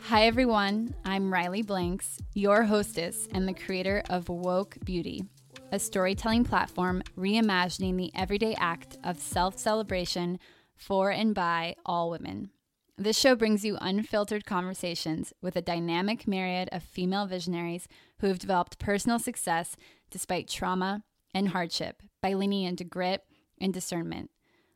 Hi, everyone. I'm Riley Blanks, your hostess and the creator of Woke Beauty, a storytelling platform reimagining the everyday act of self celebration for and by all women. This show brings you unfiltered conversations with a dynamic myriad of female visionaries who have developed personal success despite trauma and hardship by leaning into grit and discernment.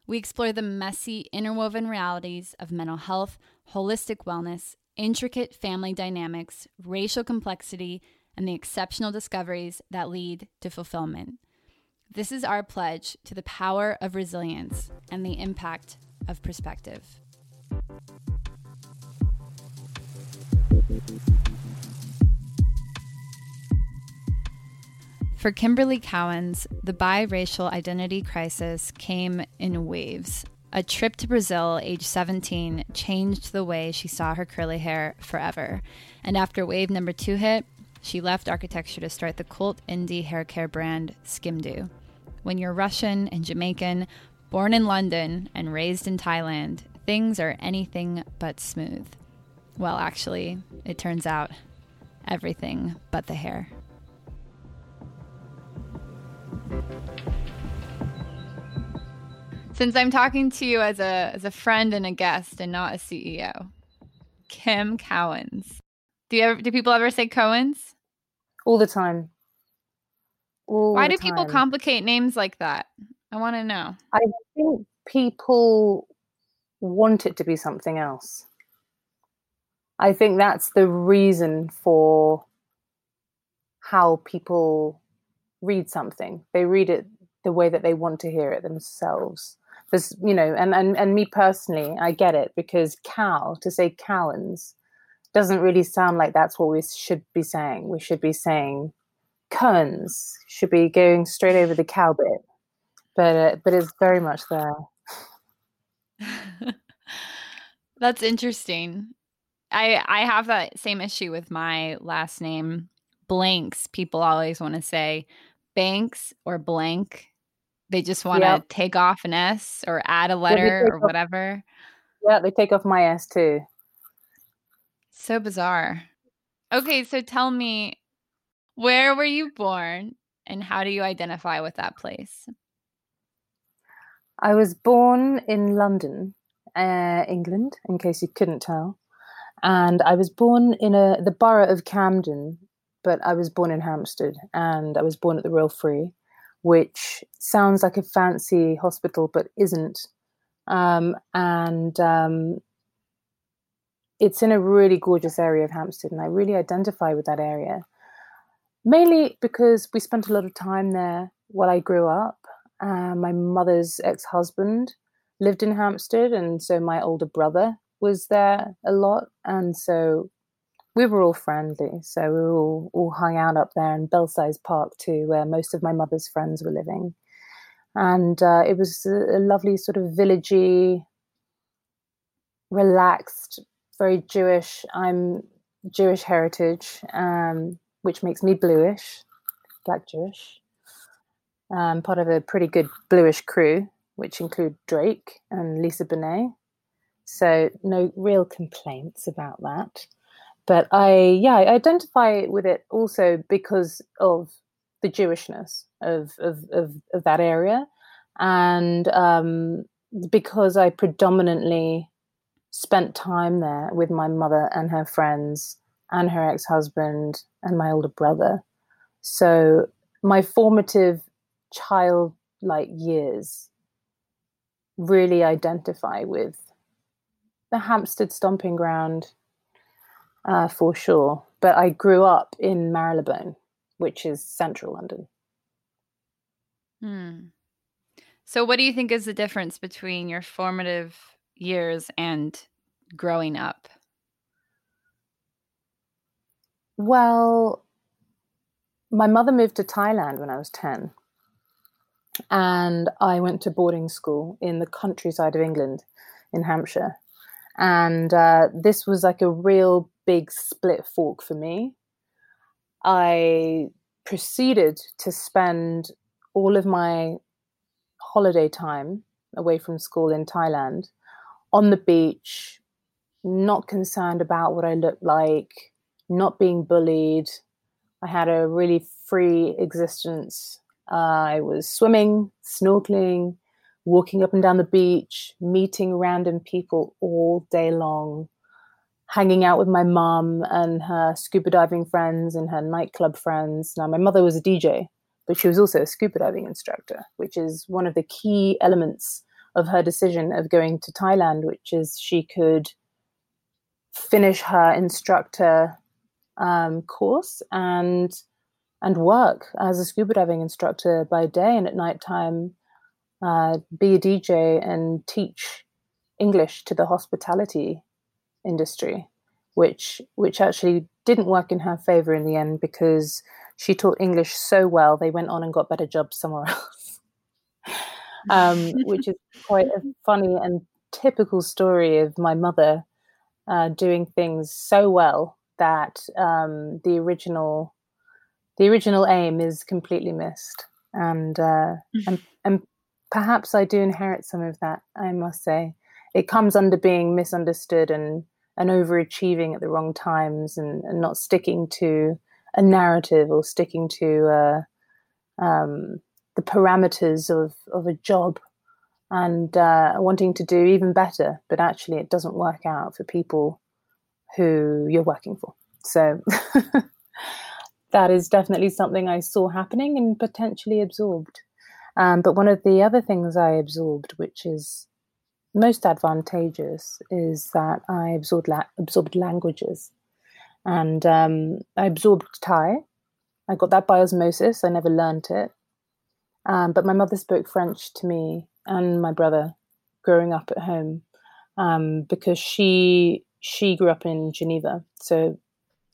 We explore the messy, interwoven realities of mental health, holistic wellness, intricate family dynamics, racial complexity, and the exceptional discoveries that lead to fulfillment. This is our pledge to the power of resilience and the impact of perspective. For Kimberly Cowens, the biracial identity crisis came in waves. A trip to Brazil, age 17, changed the way she saw her curly hair forever. And after wave number two hit, she left architecture to start the cult indie hair care brand Skimdo. When you're Russian and Jamaican, born in London and raised in Thailand, things are anything but smooth. Well, actually, it turns out everything but the hair. Since I'm talking to you as a as a friend and a guest and not a CEO, Kim Cowens. Do you ever do people ever say Cohens? all the time. All Why the do people complicate names like that? I want to know. I think people want it to be something else. I think that's the reason for how people read something. They read it the way that they want to hear it themselves. Because, you know, and, and, and me personally, I get it because cow, to say cowens, doesn't really sound like that's what we should be saying. We should be saying cones, should be going straight over the cow bit. But, uh, but it's very much there. That's interesting. I I have that same issue with my last name, Blanks. People always want to say Banks or blank. They just want to Yep. take off an S or add a letter or off- whatever. Yeah, they take off my S too. So bizarre. Okay, so tell me, where were you born and how do you identify with that place? I was born in London, uh, England, in case you couldn't tell. And I was born in a the borough of Camden, but I was born in Hampstead, and I was born at the Royal Free, which sounds like a fancy hospital, but isn't. Um, and um, it's in a really gorgeous area of Hampstead, and I really identify with that area. Mainly because we spent a lot of time there while I grew up. Uh, my mother's ex-husband lived in Hampstead, and so my older brother was there a lot, and so we were all friendly. So we all, all hung out up there in Belsize Park too, where most of my mother's friends were living, and uh, it was a, a lovely sort of villagey, relaxed, very Jewish. I'm Jewish heritage, um, which makes me bluish, black Jewish um, part of a pretty good bluish crew, which include Drake and Lisa Bonet. So no real complaints about that. But I, yeah, I identify with it also because of the Jewishness of of of, of that area, and um, because I predominantly spent time there with my mother and her friends and her ex-husband and my older brother. So my formative childlike years really identify with the Hampstead stomping ground uh, for sure. But I grew up in Marylebone, which is central London. Hmm. So, what do you think is the difference between your formative years and growing up? Well, my mother moved to Thailand when I was 10. And I went to boarding school in the countryside of England in Hampshire. And uh, this was like a real big split fork for me. I proceeded to spend all of my holiday time away from school in Thailand on the beach, not concerned about what I looked like, not being bullied. I had a really free existence. I was swimming, snorkeling, walking up and down the beach, meeting random people all day long, hanging out with my mum and her scuba diving friends and her nightclub friends. Now, my mother was a DJ, but she was also a scuba diving instructor, which is one of the key elements of her decision of going to Thailand, which is she could finish her instructor um, course and and work as a scuba diving instructor by day and at night time uh, be a DJ and teach English to the hospitality industry, which which actually didn't work in her favor in the end because she taught English so well they went on and got better jobs somewhere else, um, which is quite a funny and typical story of my mother uh, doing things so well that um, the original the original aim is completely missed and uh, and and perhaps I do inherit some of that. I must say, it comes under being misunderstood and and overachieving at the wrong times and, and not sticking to a narrative or sticking to uh, um, the parameters of of a job and uh, wanting to do even better, but actually it doesn't work out for people who you're working for. So. that is definitely something I saw happening and potentially absorbed. Um, but one of the other things I absorbed, which is most advantageous, is that I absorbed la- absorbed languages, and um, I absorbed Thai. I got that by osmosis. I never learnt it, um, but my mother spoke French to me and my brother growing up at home um, because she she grew up in Geneva, so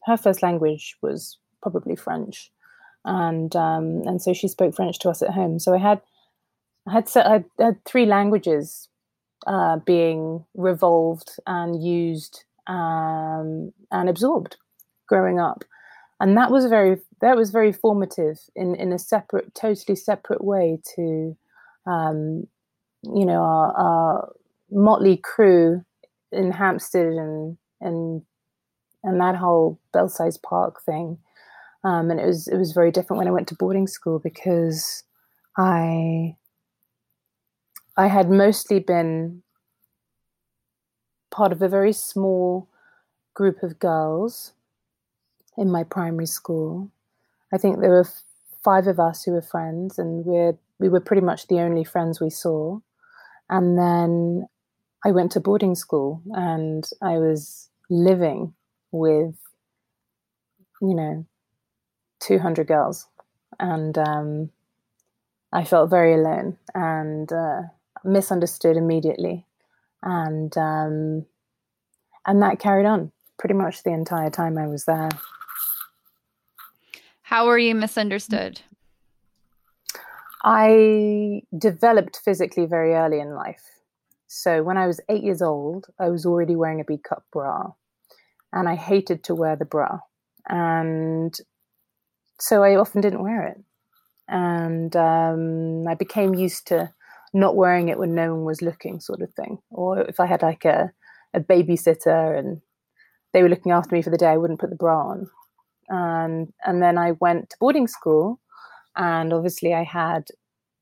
her first language was probably French. And um, and so she spoke French to us at home. So I had I had I had three languages uh, being revolved and used um, and absorbed growing up, and that was very that was very formative in in a separate, totally separate way to um, you know our, our motley crew in Hampstead and and and that whole Belsize Park thing um, and it was it was very different when I went to boarding school because I I had mostly been part of a very small group of girls in my primary school. I think there were five of us who were friends, and we're we were pretty much the only friends we saw. And then I went to boarding school, and I was living with, you know, 200 girls. And um, I felt very alone and uh, misunderstood immediately. And, um, and that carried on pretty much the entire time I was there. How were you misunderstood? I developed physically very early in life. So when I was eight years old, I was already wearing a B cup bra and I hated to wear the bra. And so I often didn't wear it, and um, I became used to not wearing it when no one was looking, sort of thing. Or if I had like a a babysitter and they were looking after me for the day, I wouldn't put the bra on. And and then I went to boarding school, and obviously I had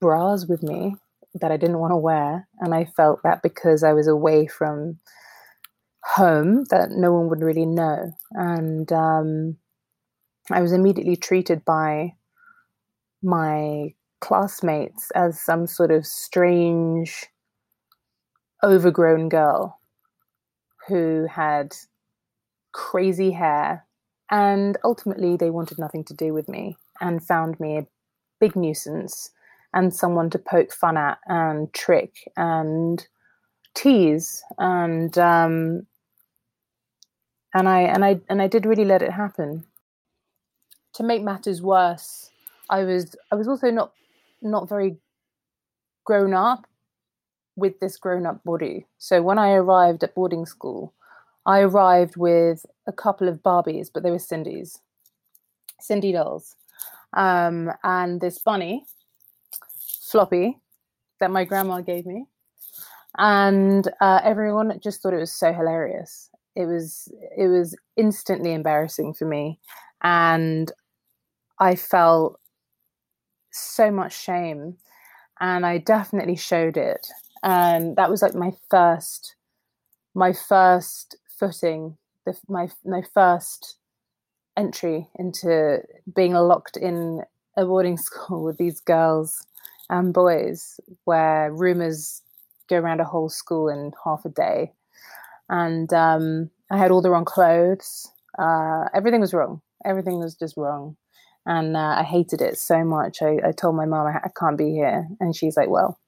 bras with me that I didn't want to wear, and I felt that because I was away from home that no one would really know, and um, I was immediately treated by my classmates as some sort of strange, overgrown girl who had crazy hair. And ultimately, they wanted nothing to do with me and found me a big nuisance and someone to poke fun at and trick and tease and um, and I and I and I did really let it happen to make matters worse, I was I was also not not very grown up with this grown up body. So when I arrived at boarding school, I arrived with a couple of Barbies, but they were Cindy's. Cindy dolls. Um, and this bunny, Floppy, that my grandma gave me. And uh, everyone just thought it was so hilarious. It was it was instantly embarrassing for me, and I felt so much shame, and I definitely showed it. And that was like my first my first footing, the, my my first entry into being locked in a boarding school with these girls and boys, where rumors go around a whole school in half a day, and um, I had all the wrong clothes. Uh, everything was wrong. Everything was just wrong, and uh, I hated it so much. I, I told my mom I, I can't be here, and she's like, "Well."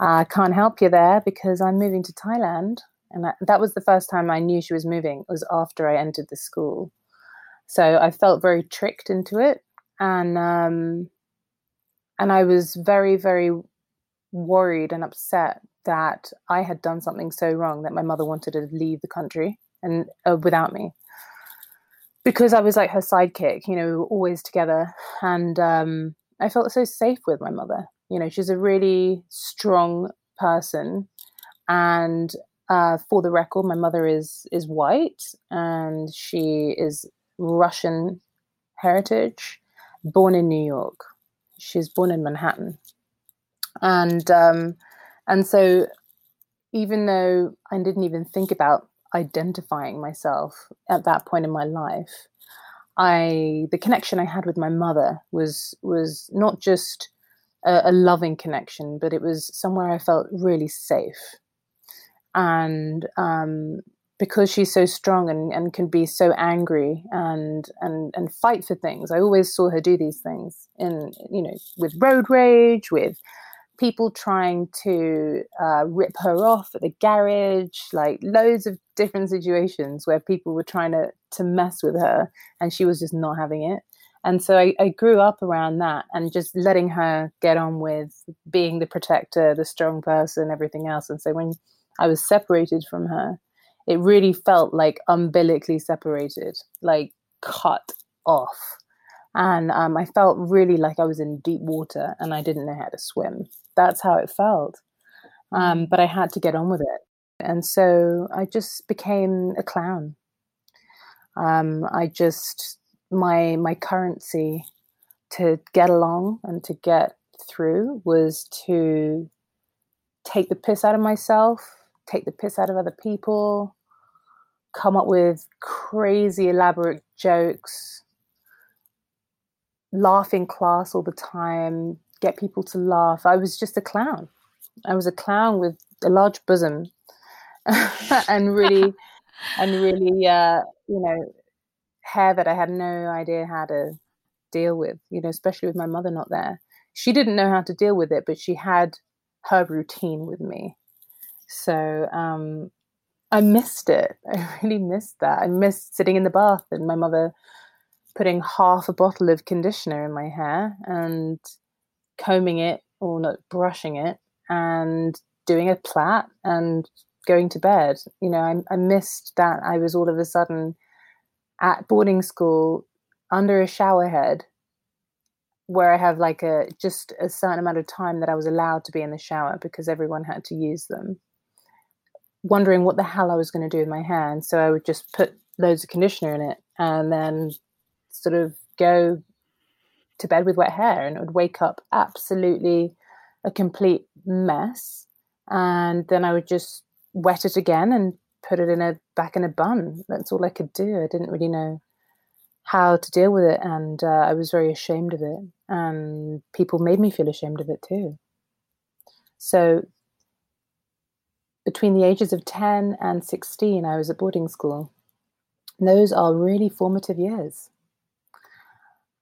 I can't help you there because I'm moving to Thailand and I, that was the first time I knew she was moving. It was after I entered the school, so I felt very tricked into it, and um, and I was very very worried and upset that I had done something so wrong that my mother wanted to leave the country and uh, without me because I was like her sidekick, you know, we were always together, and um, I felt so safe with my mother. You know, she's a really strong person, and uh, for the record, my mother is is white and she is Russian heritage, born in New York. She's born in Manhattan, and um, and so even though I didn't even think about identifying myself at that point in my life, I the connection I had with my mother was was not just a, a loving connection, but it was somewhere I felt really safe. And um, because she's so strong and, and can be so angry and and and fight for things i always saw her do these things in you know with road rage with people trying to uh, rip her off at the garage like loads of different situations where people were trying to to mess with her and she was just not having it and so I, I grew up around that and just letting her get on with being the protector the strong person everything else and so when I was separated from her, it really felt like umbilically separated, like cut off. And um, I felt really like I was in deep water and I didn't know how to swim. That's how it felt. Um, mm. but I had to get on with it. And so I just became a clown. Um, I just, my, my currency to get along and to get through was to take the piss out of myself take the piss out of other people, come up with crazy elaborate jokes, laugh in class all the time, get people to laugh. I was just a clown. I was a clown with a large bosom and really and really uh, you know hair that I had no idea how to deal with, you know, especially with my mother not there. She didn't know how to deal with it, but she had her routine with me. So um, I missed it. I really missed that. I missed sitting in the bath and my mother putting half a bottle of conditioner in my hair and combing it or not brushing it and doing a plait and going to bed. You know, I, I missed that. I was all of a sudden at boarding school under a shower head where I have like a just a certain amount of time that I was allowed to be in the shower because everyone had to use them wondering what the hell I was going to do with my hair. And so I would just put loads of conditioner in it and then sort of go to bed with wet hair and would wake up absolutely a complete mess. And then I would just wet it again and put it in a back in a bun. That's all I could do. I didn't really know how to deal with it, and uh, I was very ashamed of it. And people made me feel ashamed of it too. So between the ages of 10 and 16, I was at boarding school. And those are really formative years.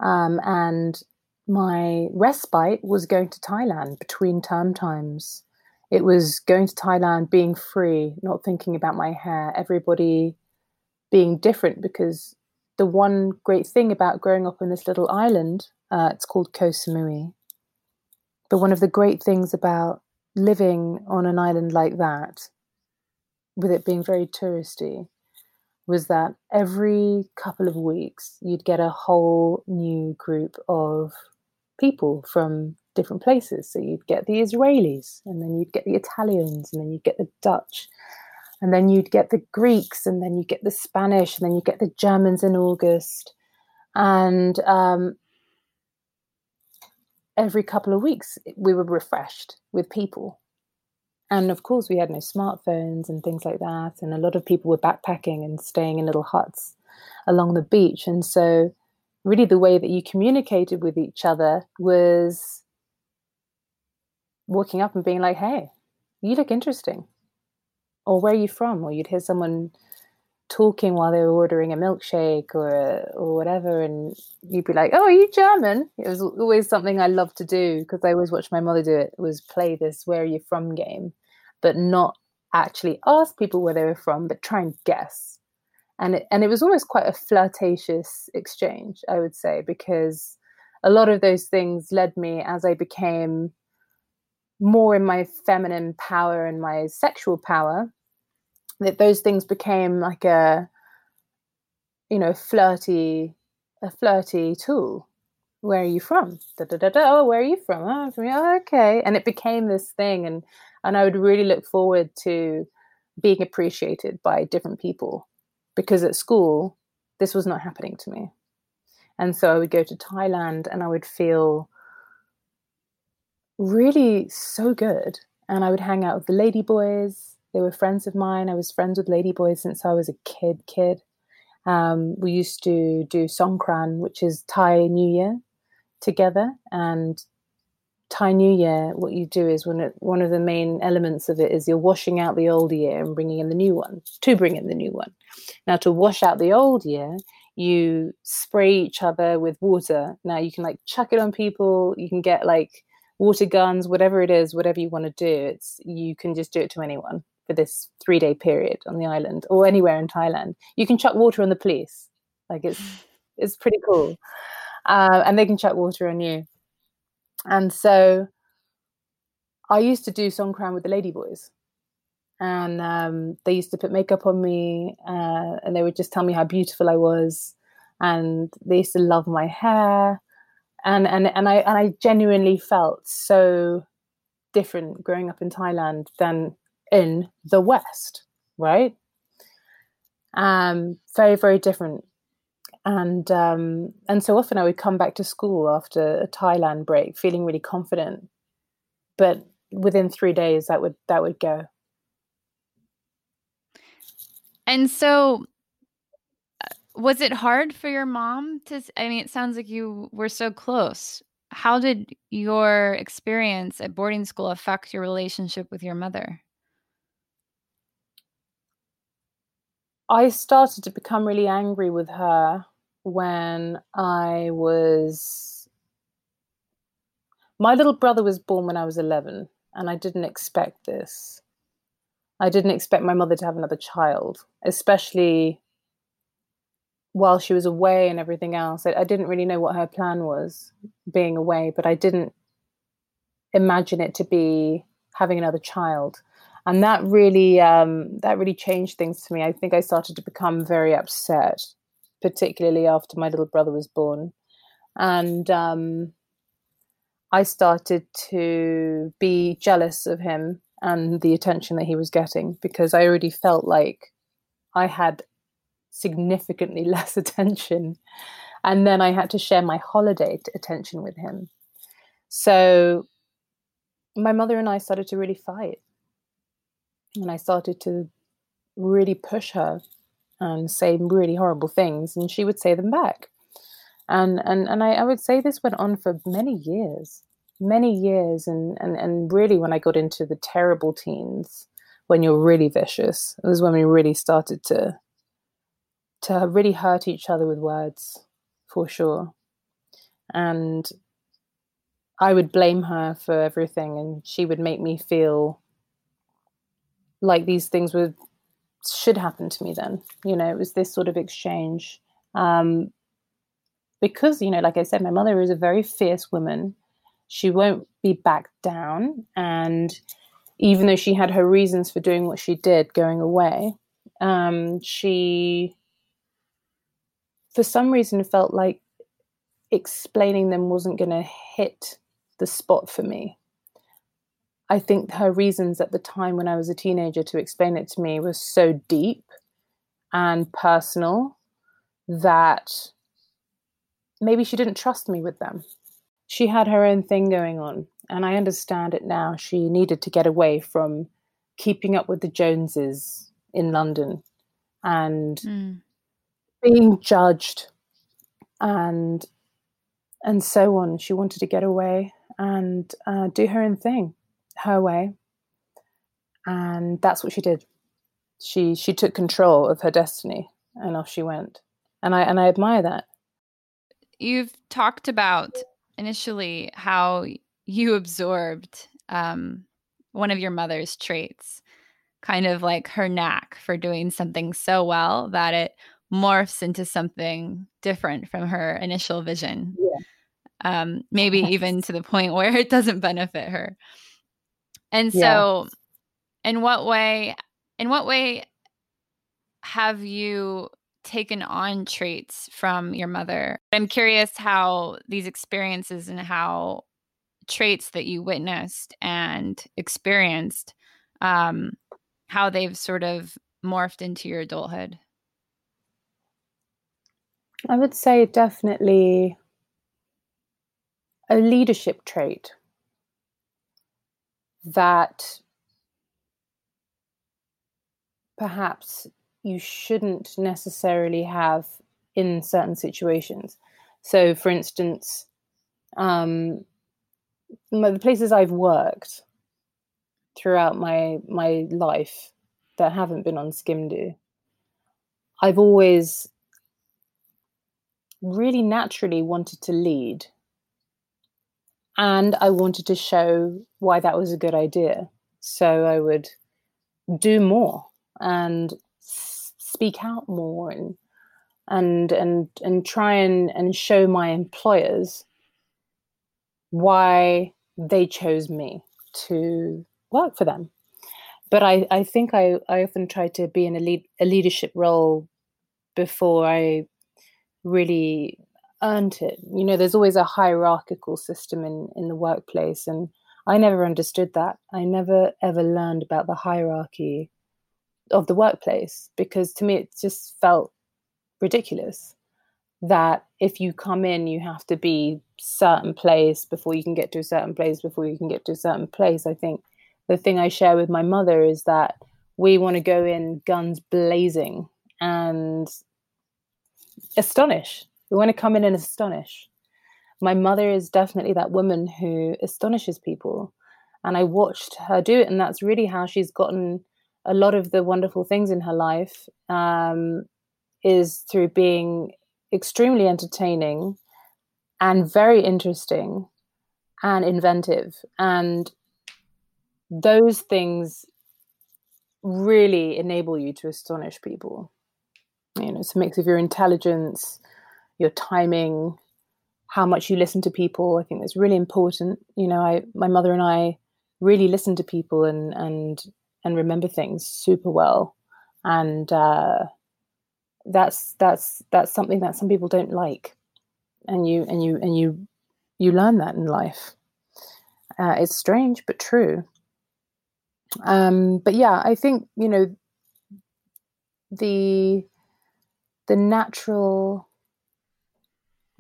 Um, and my respite was going to Thailand between term times. It was going to Thailand, being free, not thinking about my hair, everybody being different because the one great thing about growing up on this little island, uh, it's called Koh Samui. But one of the great things about living on an island like that, with it being very touristy, was that every couple of weeks you'd get a whole new group of people from different places. So you'd get the Israelis, and then you'd get the Italians, and then you'd get the Dutch, and then you'd get the Greeks, and then you'd get the Spanish, and then you'd get the Germans in August. And um, every couple of weeks, we were refreshed with people. And of course, we had no smartphones and things like that. And a lot of people were backpacking and staying in little huts along the beach. And so, really, the way that you communicated with each other was walking up and being like, hey, you look interesting. Or where are you from? Or you'd hear someone talking while they were ordering a milkshake or or whatever, and you'd be like, "Oh, are you German?" It was always something I loved to do because I always watched my mother do it. Was play this "Where are you from?" game, but not actually ask people where they were from, but try and guess. And it, and it was always quite a flirtatious exchange, I would say, because a lot of those things led me as I became more in my feminine power and my sexual power that those things became like a you know flirty a flirty tool. Where are you from? Da, da, da, da. oh where are you from? Oh, from oh, okay. And it became this thing and and i would really look forward to being appreciated by different people because at school this was not happening to me. And so i would go to thailand and i would feel really so good. And i would hang out with the lady boys they were friends of mine. I was friends with ladyboys since I was a kid. Kid. Um, we used to do Songkran, which is Thai New Year, together. And Thai New Year, what you do is one of, one of the main elements of it is you're washing out the old year and bringing in the new one to bring in the new one. Now, to wash out the old year, you spray each other with water. Now, you can like chuck it on people. You can get like water guns, whatever it is, whatever you want to do. It's you can just do it to anyone for this three day period on the island or anywhere in Thailand. You can chuck water on the police. Like it's it's pretty cool. Uh, and they can chuck water on you. And so I used to do Songkran with the ladyboys. And um, they used to put makeup on me uh, and they would just tell me how beautiful I was. And they used to love my hair. And, and, and, I, and I genuinely felt so different growing up in Thailand than in the West, right? Um, very, very different. And um, and so often I would come back to school after a Thailand break, feeling really confident, but within three days that would that would go. And so, uh, was it hard for your mom to? I mean, it sounds like you were so close. How did your experience at boarding school affect your relationship with your mother? I started to become really angry with her when I was. My little brother was born when I was 11, and I didn't expect this. I didn't expect my mother to have another child, especially while she was away and everything else. I, I didn't really know what her plan was being away, but I didn't imagine it to be having another child and that really um, that really changed things for me. I think I started to become very upset, particularly after my little brother was born, and um, I started to be jealous of him and the attention that he was getting because I already felt like I had significantly less attention, and then I had to share my holiday attention with him. So my mother and I started to really fight and I started to really push her and say really horrible things, and she would say them back. And and and I, I would say this went on for many years, many years, and and and really when I got into the terrible teens, when you're really vicious, it was when we really started to to really hurt each other with words, for sure. And I would blame her for everything, and she would make me feel like these things would should happen to me then you know it was this sort of exchange. Um, because you know like i said my mother is a very fierce woman. She won't be backed down. And even though she had her reasons for doing what she did going away um, she for some reason felt like explaining them wasn't going to hit the spot for me. I think her reasons at the time when I was a teenager to explain it to me was so deep and personal that maybe she didn't trust me with them. She had her own thing going on, and I understand it now. She needed to get away from keeping up with the Joneses in London and mm. being judged and and so on. She wanted to get away and uh, do her own thing, her way, and that's what she did. She she took control of her destiny, and off she went. And I and I admire that. You've talked about initially how you absorbed um, one of your mother's traits, kind of like her knack for doing something so well that it morphs into something different from her initial vision. Yeah. Um, maybe even to the point where it doesn't benefit her. And so, yeah. in what way, in what way have you taken on traits from your mother. I'm curious how these experiences and how traits that you witnessed and experienced, um, how they've sort of morphed into your adulthood. I would say definitely a leadership trait that perhaps you shouldn't necessarily have in certain situations. So, for instance, um, the places I've worked throughout my my life that haven't been on Skimdo, I've always really naturally wanted to lead. And I wanted to show why that was a good idea. So I would do more and speak out more and and and and try and and show my employers why they chose me to work for them but i i think i i often try to be in a lead a leadership role before i really earned it. You know there's always a hierarchical system in in the workplace and i never understood that. I never ever learned about the hierarchy of the workplace because to me it just felt ridiculous that if you come in you have to be certain place before you can get to a certain place before you can get to a certain place. I think the thing i share with my mother is that we want to go in guns blazing and astonish we want to come in and astonish my mother is definitely that woman who astonishes people and i watched her do it and that's really how she's gotten a lot of the wonderful things in her life um, is through being extremely entertaining and very interesting and inventive. And those things really enable you to astonish people. You know, it's a mix of your intelligence, your timing, how much you listen to people. I think that's really important. You know, I my mother and I really listen to people and and and remember things super well and uh, that's that's that's something that some people don't like and you and you and you you learn that in life uh, it's strange but true um, but yeah i think you know the the natural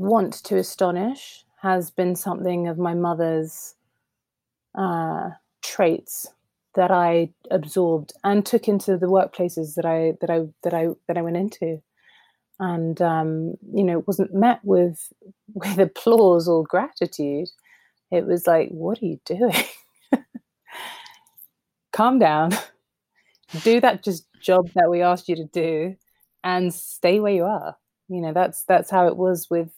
want to astonish has been something of my mother's uh, traits that I absorbed and took into the workplaces that I that I that I that I went into, and um, you know, wasn't met with with applause or gratitude. It was like, "What are you doing? Calm down. do that just job that we asked you to do, and stay where you are." You know, that's that's how it was with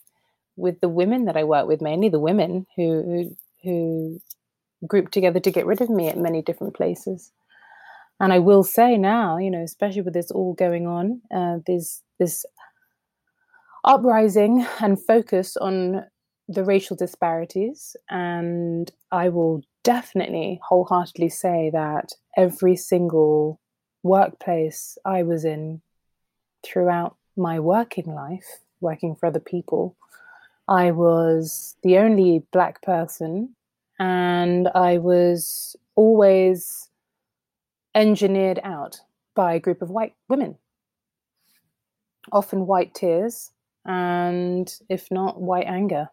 with the women that I work with, mainly the women who who, grouped together to get rid of me at many different places. And I will say now, you know, especially with this all going on, uh, this uprising and focus on the racial disparities. And I will definitely wholeheartedly say that every single workplace I was in throughout my working life, working for other people. I was the only black person, and I was always engineered out by a group of white women, often white tears, and if not, white anger,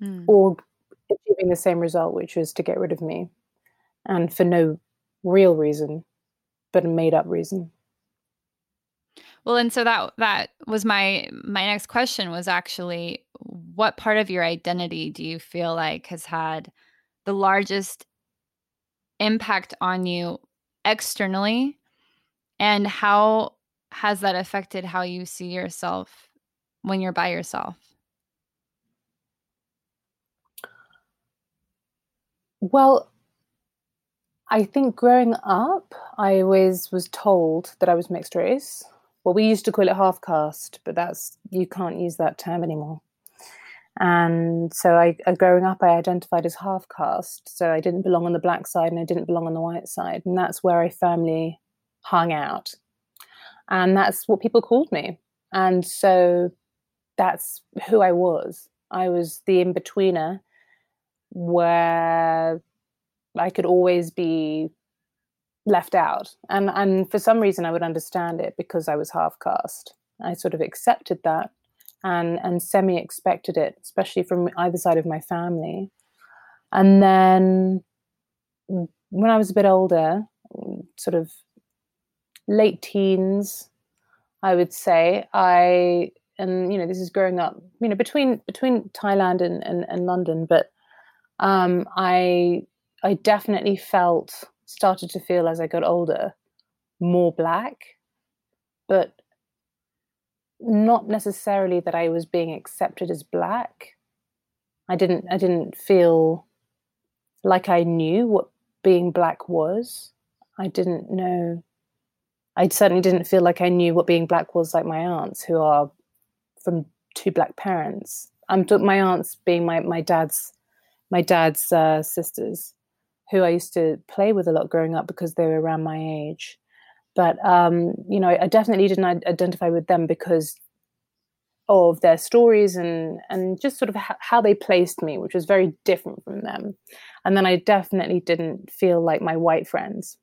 Mm. or achieving the same result, which was to get rid of me, and for no real reason, but a made up reason. Well, and so that that was my my next question was actually what part of your identity do you feel like has had the largest impact on you externally and how has that affected how you see yourself when you're by yourself? Well, I think growing up, I always was told that I was mixed race. Well, we used to call it half caste, but that's you can't use that term anymore. And so, I, uh, growing up, I identified as half caste. So I didn't belong on the black side, and I didn't belong on the white side, and that's where I firmly hung out. And that's what people called me. And so, that's who I was. I was the in betweener, where I could always be left out. And and for some reason I would understand it because I was half caste. I sort of accepted that and and semi expected it, especially from either side of my family. And then when I was a bit older, sort of late teens, I would say, I and you know, this is growing up, you know, between between Thailand and, and, and London, but um, I I definitely felt started to feel as I got older more black, but not necessarily that I was being accepted as black. I didn't I didn't feel like I knew what being black was. I didn't know I certainly didn't feel like I knew what being black was like my aunts who are from two black parents. I'm my aunts being my my dad's my dad's uh, sisters who I used to play with a lot growing up because they were around my age. But um, you know, I definitely didn't identify with them because of their stories and and just sort of how they placed me, which was very different from them. And then I definitely didn't feel like my white friends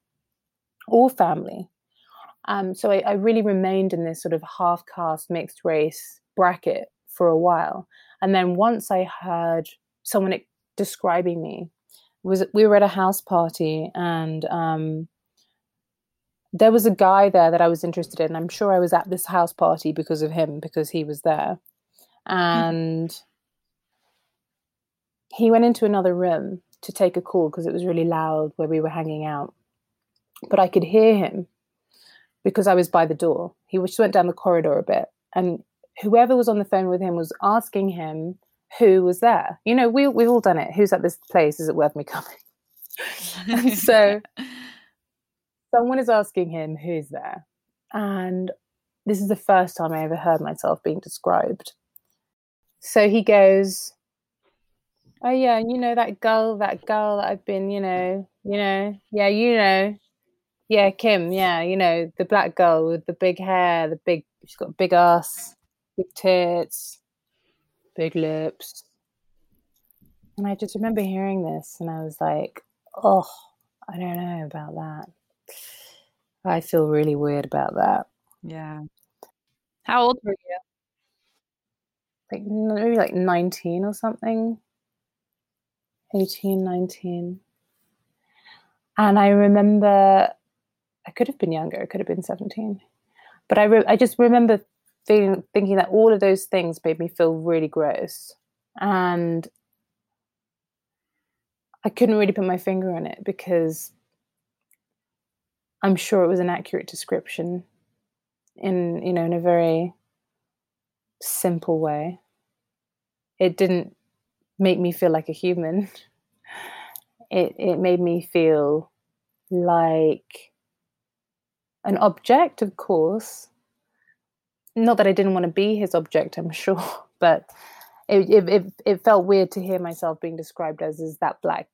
or family. Um, so I, I really remained in this sort of half caste mixed race bracket for a while. And then once I heard someone describing me was we were at a house party and um, there was a guy there that I was interested in. I'm sure I was at this house party because of him because he was there, and mm-hmm. he went into another room to take a call because it was really loud where we were hanging out. But I could hear him because I was by the door. He just went down the corridor a bit, and whoever was on the phone with him was asking him who was there. You know, we we've all done it. Who's at this place? Is it worth me coming? so someone is asking him who's there, and this is the first time I ever heard myself being described. So he goes, "Oh yeah, you know that girl, that girl that I've been, you know, you know, yeah, you know, yeah, Kim, yeah, you know, the black girl with the big hair, the big, she's got big ass, big tits." Big lips. And I just remember hearing this and I was like, oh, I don't know about that. I feel really weird about that. Yeah. How old were you? Like maybe like 19 or something. 18, 19. And I remember I could have been younger, I could have been 17. But I re- I just remember feeling thinking that all of those things made me feel really gross. And i couldn't really put my finger on it because i'm sure it was an accurate description in you know in a very simple way. It didn't make me feel like a human. It it made me feel like an object of course not that I didn't want to be his object, I'm sure, but it, it, it, felt weird to hear myself being described as, as that black,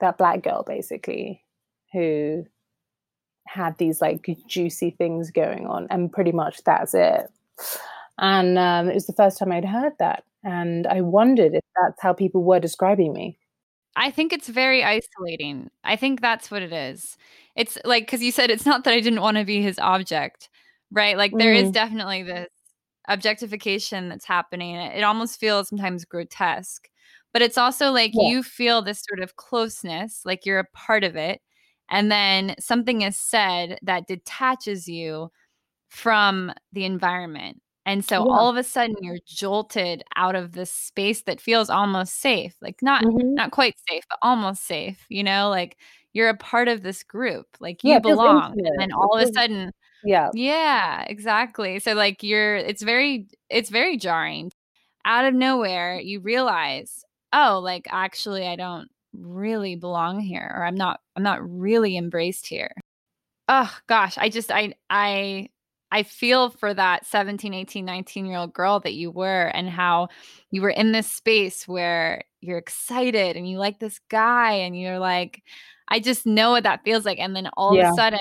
that black girl basically, who had these like juicy things going on, and pretty much that's it. And um, it was the first time I'd heard that. And I wondered if that's how people were describing me. I think it's very isolating. I think that's what it is. It's like, because you said it's not that I didn't want to be his object, right? Like, there is Mm. definitely this objectification that's happening. It almost feels sometimes grotesque, but it's also like Yeah. you feel this sort of closeness, like you're a part of it. And then something is said that detaches you from the environment. And so Yeah. all of a sudden you're jolted out of this space that feels almost safe. Like not Mhm. not quite safe, but almost safe, you know, like you're a part of this group. Like you Yeah, belong. And then all of a sudden Yeah. yeah, exactly. So like you're it's very it's very jarring. Out of nowhere, you realize, oh, like actually I don't really belong here or I'm not I'm not really embraced here. Oh gosh, I just I I I feel for that 17, 18, 19 year old girl that you were and how you were in this space where you're excited and you like this guy and you're like I just know what that feels like and then all of a sudden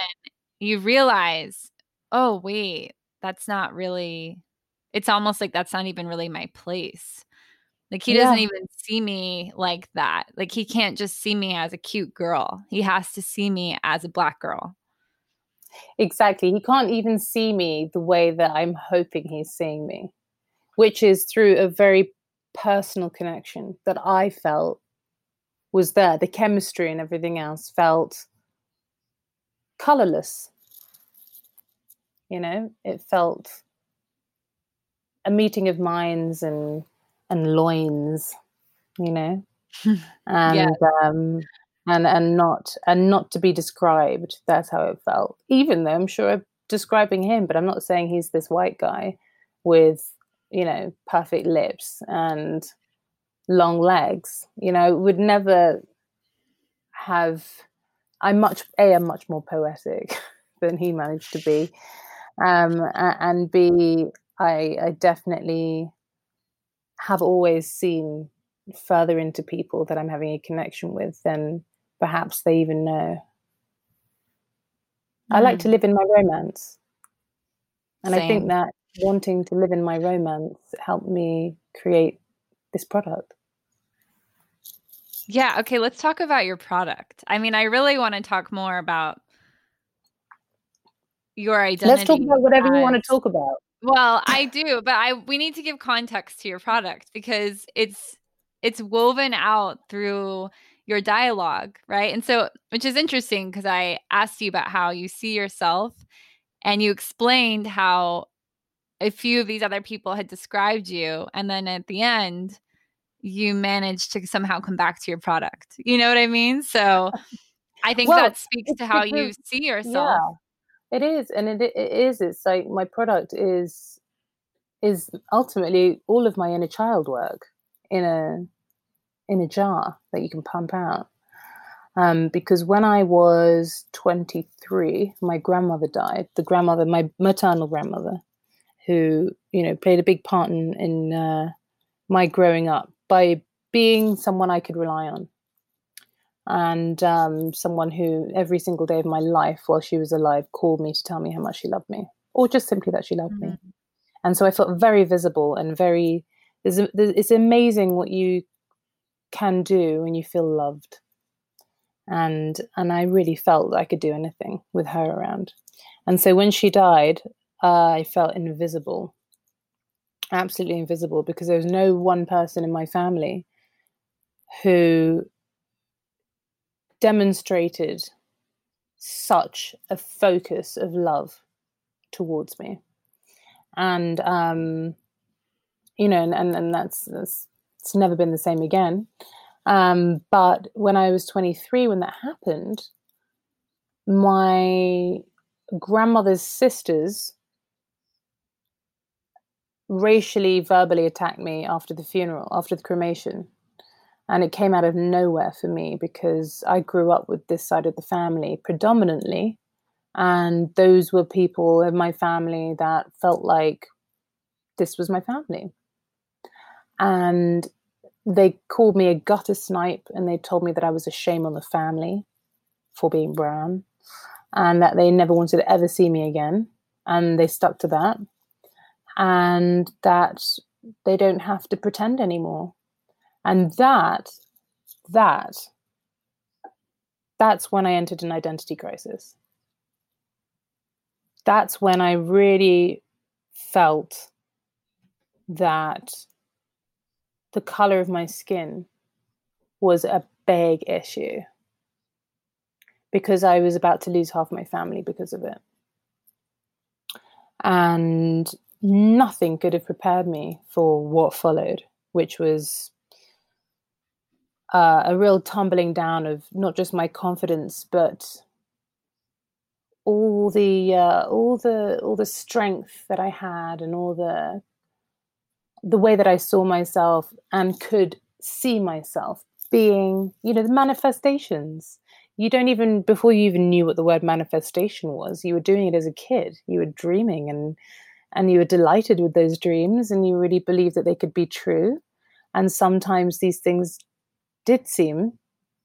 you realize, oh wait, that's not really it's almost like that's not even really my place. Like he doesn't even see me like that. Like he can't just see me as a cute girl. He has to see me as a black girl. Exactly. He can't even see me the way that I'm hoping he's seeing me, which is through a very personal connection that I felt was there. The chemistry and everything else felt colorless. You know, it felt a meeting of minds and and loins, you know, and um, and and not and not to be described. That's how it felt. Even though I'm sure I'm describing him, but I'm not saying he's this white guy with you know perfect lips and long legs. You know, would never have. I'm much a. I'm much more poetic than he managed to be, um, and b. I, I definitely have always seen further into people that I'm having a connection with than perhaps they even know. I like to live in my romance. And I think that wanting to live in my romance helped me create this product. Yeah. Okay. Let's talk about your product. I mean, I really want to talk more about your identity. Let's talk about whatever you want to talk about. Well, I do, but I we need to give context to your product because it's it's woven out through your dialogue, right? And so which is interesting because I asked you about how you see yourself and you explained how a few of these other people had described you and then at the end you managed to somehow come back to your product. You know what I mean? So I think Well, that speaks to how you see yourself. Yeah, it is, and it, it is. It's like my product is is ultimately all of my inner child work in a in a jar that you can pump out. Um, because when I was 23, my grandmother died. The grandmother, my maternal grandmother, who you know played a big part in, in uh, my growing up by being someone I could rely on and um, someone who every single day of my life while she was alive called me to tell me how much she loved me or just simply that she loved me. And so i felt very visible and very there's, there's it's amazing what you can do when you feel loved. And and i really felt i could do anything with her around. And so when she died uh, i felt invisible absolutely invisible because there was no one person in my family who demonstrated such a focus of love towards me. And um you know and and, and that's, that's it's never been the same again. Um but when i was 23 when that happened my grandmother's sisters racially verbally attacked me after the funeral after the cremation and it came out of nowhere for me because I grew up with this side of the family predominantly. And those were people in my family that felt like this was my family. And they called me a gutter snipe and they told me that I was a shame on the family for being brown and that they never wanted to ever see me again. And they stuck to that. and that they don't have to pretend anymore. And that, that, that's when I entered an identity crisis. That's when I really felt that the color of my skin was a big issue because I was about to lose half my family because of it. And nothing could have prepared me for what followed, which was uh, a real tumbling down of not just my confidence, but all the uh, all the all the strength that I had, and all the the way that I saw myself and could see myself being, you know, the manifestations. You don't even, before you even knew what the word manifestation was, you were doing it as a kid. You were dreaming and and you were delighted with those dreams and you really believed that they could be true. And sometimes these things did seem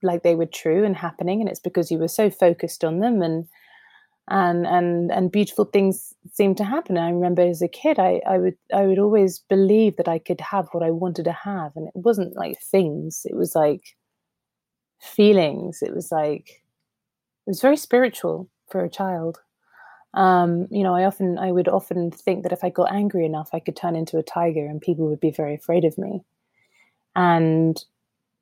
like they were true and happening, and it's because you were so focused on them and and and and beautiful things seemed to happen. I remember as a kid, I I would I would always believe that I could have what I wanted to have, and it wasn't like things. It was like feelings. It was like it was very spiritual for a child. Um, you know, I often I would often think that if I got angry enough, I could turn into a tiger, and people would be very afraid of me. And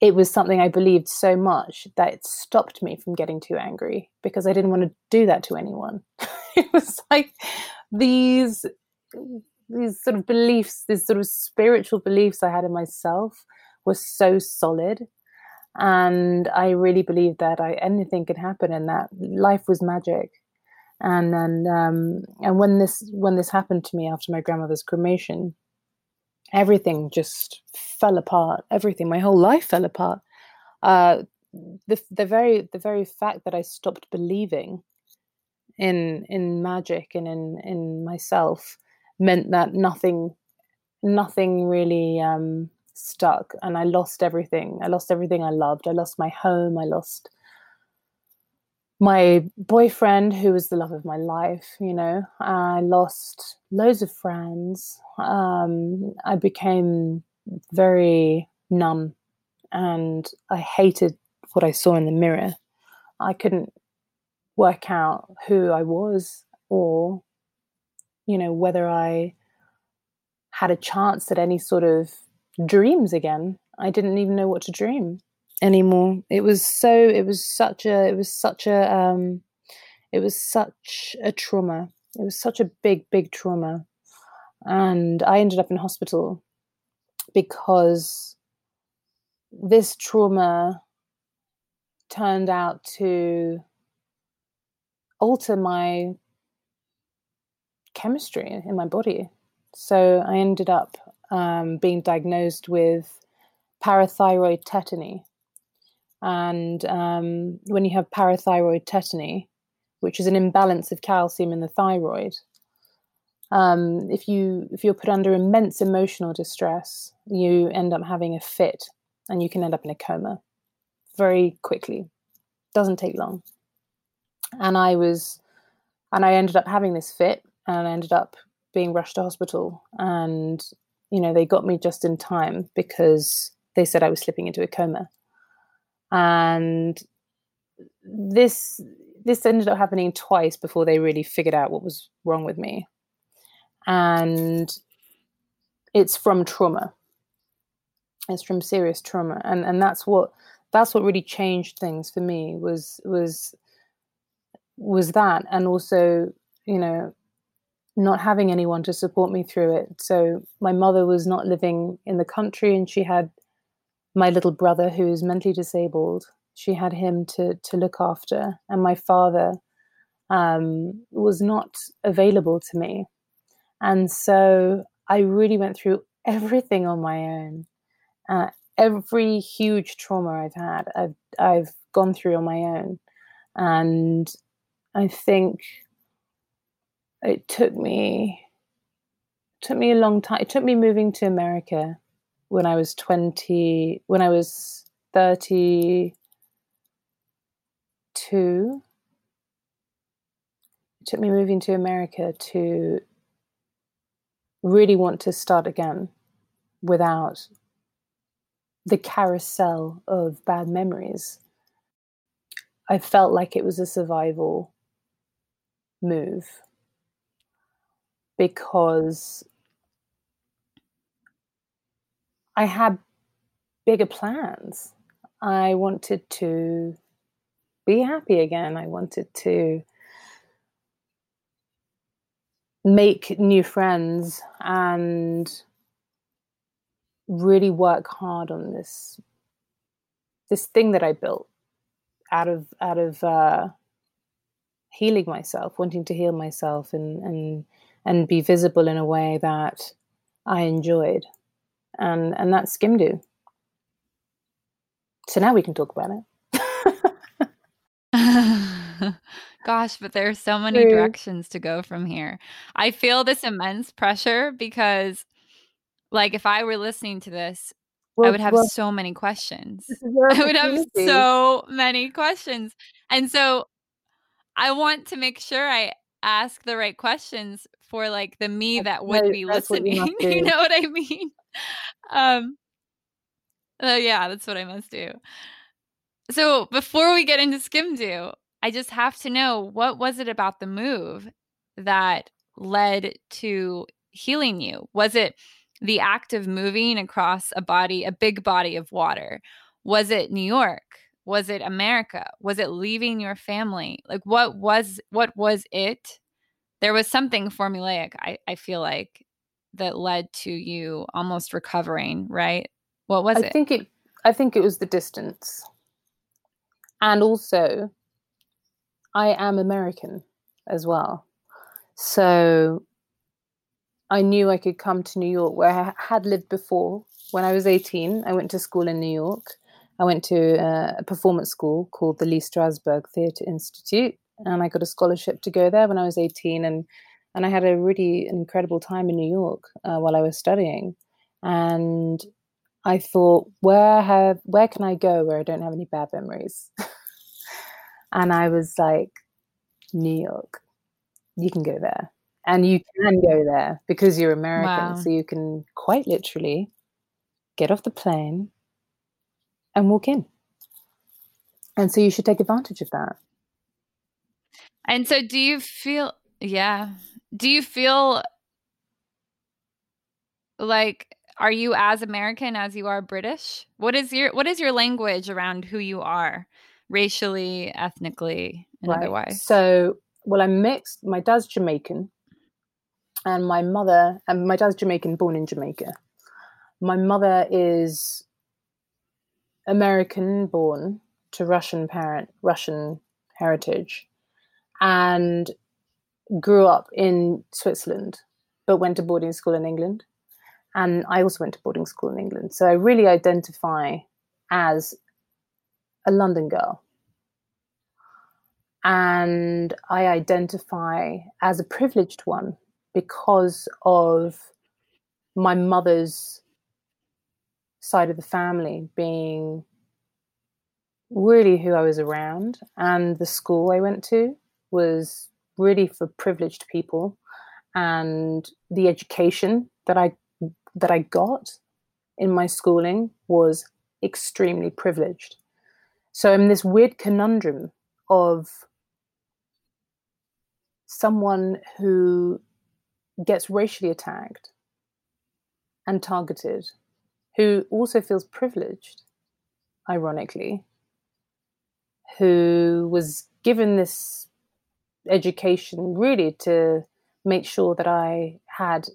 it was something I believed so much that it stopped me from getting too angry because I didn't want to do that to anyone. it was like these these sort of beliefs, these sort of spiritual beliefs I had in myself were so solid. And I really believed that I, anything could happen and that life was magic. And then, um, and when this when this happened to me after my grandmother's cremation, everything just fell apart. Everything, my whole life fell apart. Uh, the the very the very fact that I stopped believing in in magic and in in myself meant that nothing nothing really um, stuck, and I lost everything. I lost everything I loved. I lost my home. I lost my boyfriend who was the love of my life you know i lost loads of friends. Um, i became very numb and i hated what i saw in the mirror. I couldn't work out who i was or you know whether i had a chance at any sort of dreams again. I didn't even know what to dream anymore. It was so it was such a it was such a um it was such a trauma. It was such a big, big trauma. And I ended up in hospital because this trauma turned out to alter my chemistry in my body. So I ended up um, being diagnosed with parathyroid tetany, and um, when you have parathyroid tetany, which is an imbalance of calcium in the thyroid, um, if you if you're put under immense emotional distress, you end up having a fit, and you can end up in a coma very quickly. Doesn't take long. And I was, and I ended up having this fit, and I ended up being rushed to hospital, and you know they got me just in time because they said I was slipping into a coma and this this ended up happening twice before they really figured out what was wrong with me. And it's from trauma. It's from serious trauma. And and that's what that's what really changed things for me was was was that. And also you know not having anyone to support me through it. So my mother was not living in the country and she had my little brother who is mentally disabled she had him to to look after. And my father um, was not available to me. And so i really went through everything on my own. Uh, every huge trauma i've had i've i've gone through on my own. And i think it took me took me a long time it took me moving to america when I was 20, when I was 32. It took me moving to America to really want to start again without the carousel of bad memories. I felt like it was a survival move because I had bigger plans. I wanted to be happy again. I wanted to make new friends and really work hard on this this thing that I built out of out of uh, healing myself, wanting to heal myself and and and be visible in a way that I enjoyed, and and that's Skimdo. So now we can talk about it. Gosh, but there are so many True. directions to go from here. I feel this immense pressure because, like, if I were listening to this, I would have well, so many questions. this is your I would have so many questions. And so I want to make sure I ask the right questions for like the me that would no, be what you listening. you know what I mean? Um oh yeah, that's what I must do. So before we get into Skimdo, I just have to know what was it about the move that led to healing you? Was it the act of moving across a body, a big body of water? Was it New York? Was it America? Was it leaving your family? Like what was what was it? There was something formulaic, I, I feel like, that led to you almost recovering, right? What was I it? think it. I think it was the distance, and also, I am American as well, so I knew I could come to New York, where I had lived before. When I was eighteen, I went to school in New York. I went to uh, a performance school called the Lee Strasberg Theatre Institute, and I got a scholarship to go there when I was eighteen, and and I had a really incredible time in New York uh, while I was studying, and I thought, where have where can I go where I don't have any bad memories? and I was like, New York. You can go there. And you can go there because you're American. Wow. So you can quite literally get off the plane and walk in. And so you should take advantage of that. And so do you feel yeah. Do you feel like are you as American as you are British? What is your what is your language around who you are racially, ethnically, and otherwise? So, well, I'm mixed. My dad's Jamaican, and my mother, and my dad's Jamaican, born in Jamaica. My mother is American, born to Russian parent, Russian heritage, and grew up in Switzerland, but went to boarding school in England. And I also went to boarding school in England. So I really identify as a London girl and I identify as a privileged one because of my mother's side of the family being really who I was around, and the school I went to was really for privileged people, and the education that I that I got in my schooling was extremely privileged. So I'm this weird conundrum of someone who gets racially attacked and targeted, who also feels privileged, ironically, who was given this education really to make sure that I had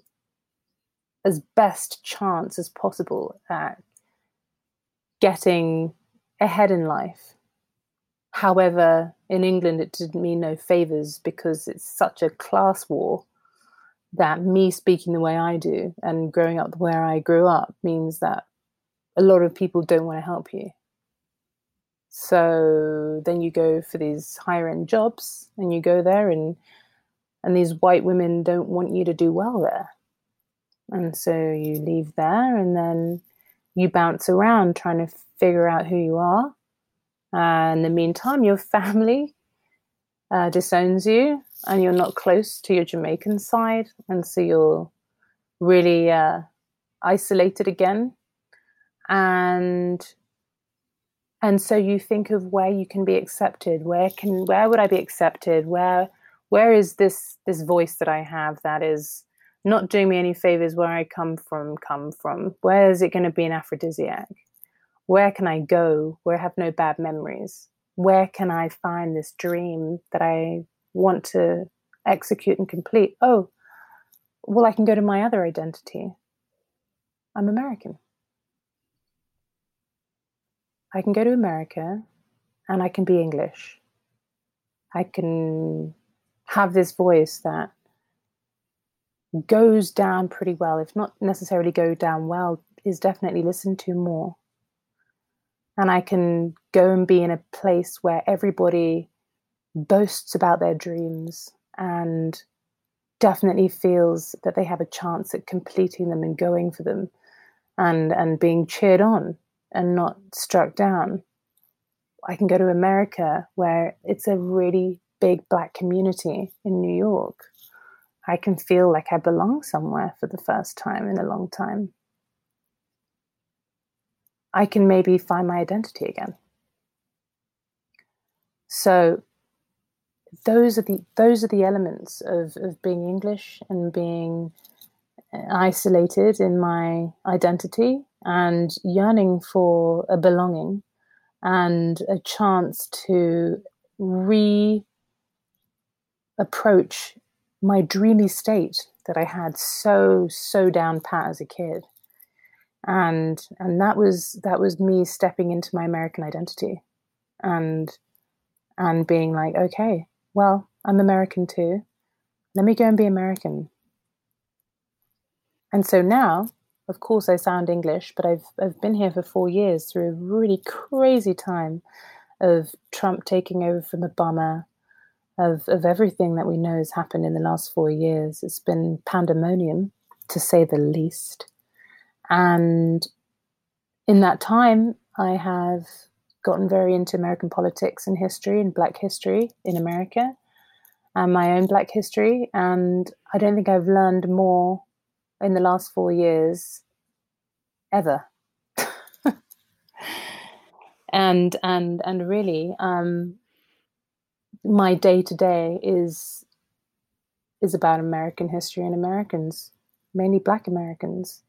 as best chance as possible at getting ahead in life. However, in England, it did me no favors because it's such a class war that me speaking the way I do and growing up where I grew up means that a lot of people don't want to help you. So then you go for these higher end jobs and you go there and and these white women don't want you to do well there. And so you leave there and then you bounce around trying to figure out who you are. And in the meantime, your family uh, disowns you and you're not close to your Jamaican side. And so you're really uh, isolated again, and and so you think of where you can be accepted. Where can where would I be accepted? Where where is this this voice that I have that is not doing me any favors where I come from come from? Where is it going to be an aphrodisiac? Where can I go where I have no bad memories? Where can I find this dream that I want to execute and complete? Oh, well, I can go to my other identity. I'm American. I can go to America and I can be English. I can have this voice that goes down pretty well, if not necessarily go down well, is definitely listened to more. And I can go and be in a place where everybody boasts about their dreams and definitely feels that they have a chance at completing them and going for them and and being cheered on and not struck down. I can go to America where it's a really big black community in New York. I can feel like I belong somewhere for the first time in a long time. I can maybe find my identity again. So those are the those are the elements of, of being English and being uh, isolated in my identity and yearning for a belonging and a chance to re approach my dreamy state that I had so so down pat as a kid. And and that was that was me stepping into my American identity and and being like okay well I'm American too. Let me go and be American. And so now of course, I sound English, but I've I've been here for four years through a really crazy time of Trump taking over from Obama, of of everything that we know has happened in the last four years. It's been pandemonium, to say the least. And in that time, I have gotten very into American politics and history and Black history in America, and my own Black history. And I don't think I've learned more in the last four years ever. and and and really, um, my day to day is is about American history and Americans, mainly Black Americans.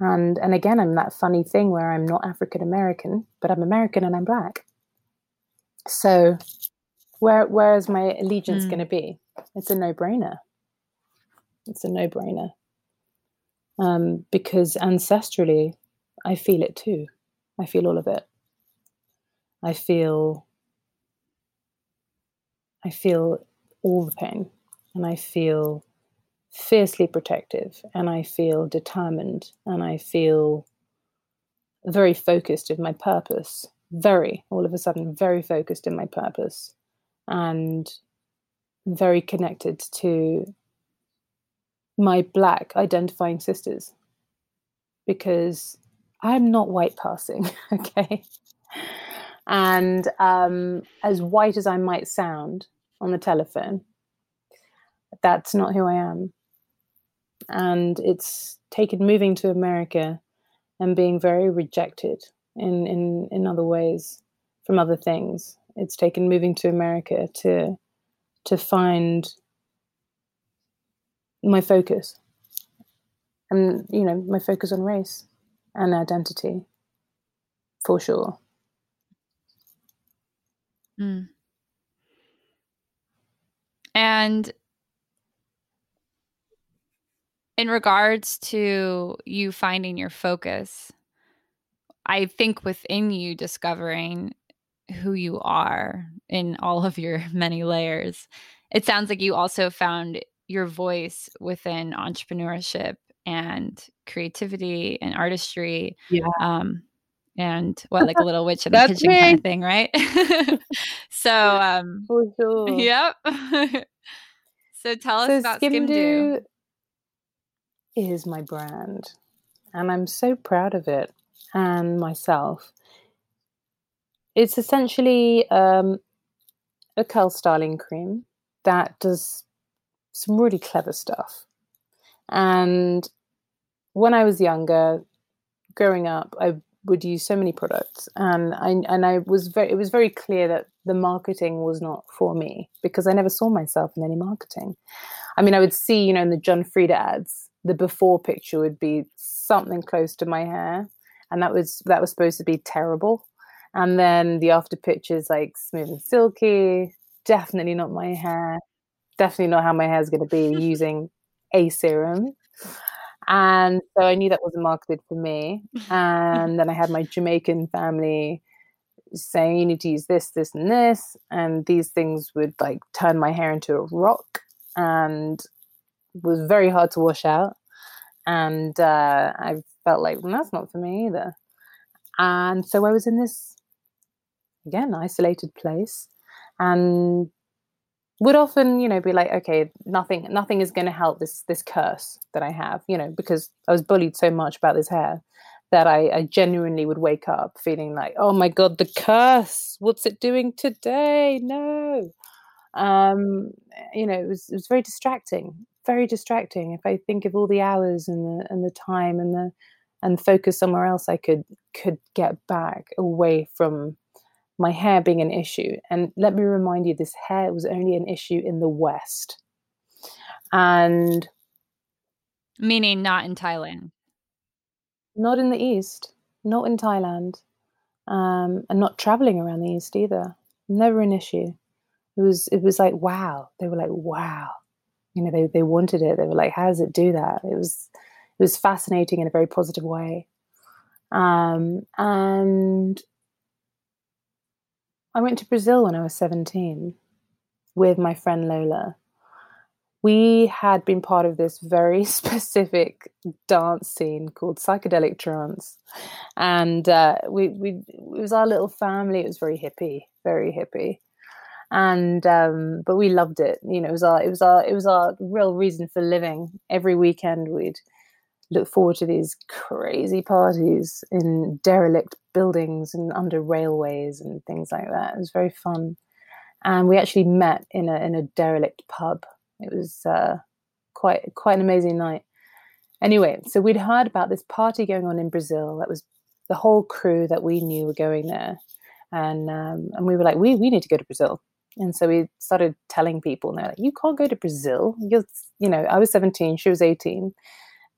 And and again, I'm that funny thing where I'm not African American, but I'm American and I'm Black. So, where where is my allegiance mm. going to be? It's a no brainer. It's a no brainer um, because ancestrally, I feel it too. I feel all of it. I feel, I feel all the pain, and I feel fiercely protective, and I feel determined, and I feel very focused in my purpose. Very, all of a sudden, very focused in my purpose, and very connected to my black identifying sisters because I'm not white passing, okay? And um, as white as I might sound on the telephone, that's not who I am. And it's taken moving to America and being very rejected in, in, in other ways from other things. It's taken moving to America to to find my focus and you know my focus on race and identity for sure mm. and in regards to you finding your focus i think within you discovering who you are in all of your many layers it sounds like you also found your voice within entrepreneurship and creativity and artistry. Yeah. Um, and what like a little witch in the kitchen me. kind of thing, right? so um for sure. Yep. so tell us so about Skimdo. Is my brand. And I'm so proud of it and myself. It's essentially um, a curl styling cream that does some really clever stuff. And when I was younger, growing up, I would use so many products, and I and I was very. It was very clear that the marketing was not for me because I never saw myself in any marketing. I mean, I would see, you know, in the John Frieda ads, the before picture would be something close to my hair, and that was that was supposed to be terrible. And then the after pictures like smooth and silky, definitely not my hair, definitely not how my hair is going to be using a serum. And so I knew that wasn't marketed for me. And then I had my Jamaican family saying, you need to use this, this, and this. And these things would like turn my hair into a rock and was very hard to wash out. And uh, I felt like, well, that's not for me either. And so I was in this, again, isolated place and would often you know be like okay nothing nothing is going to help this this curse that i have you know because i was bullied so much about this hair that I, I genuinely would wake up feeling like oh my god the curse! What's it doing today? No. Um you know it was it was very distracting very distracting. If i think of all the hours and the and the time and the and focus somewhere else i could could get back away from my hair being an issue. And let me remind you, this hair was only an issue in the West. And meaning not in Thailand, not in the East, not in Thailand, um, and not traveling around the East either. Never an issue. It was it was like wow. They were like wow. You know, they they wanted it. They were like, how does it do that? It was it was fascinating in a very positive way. Um, and I went to Brazil when I was 17 with my friend Lola. We had been part of this very specific dance scene called psychedelic trance, and uh, we we it was our little family. It was very hippie, very hippie, and um, but we loved it. You know, it was our it was our it was our real reason for living. Every weekend we'd look forward to these crazy parties in derelict buildings and under railways and things like that. It was very fun. And we actually met in a in a derelict pub. It was uh, quite quite an amazing night. Anyway, so we'd heard about this party going on in Brazil. That was the whole crew that we knew were going there, and um, and we were like, we we need to go to Brazil. And so we started telling people, and they're like, you can't go to Brazil. You're, you know, I was 17, she was 18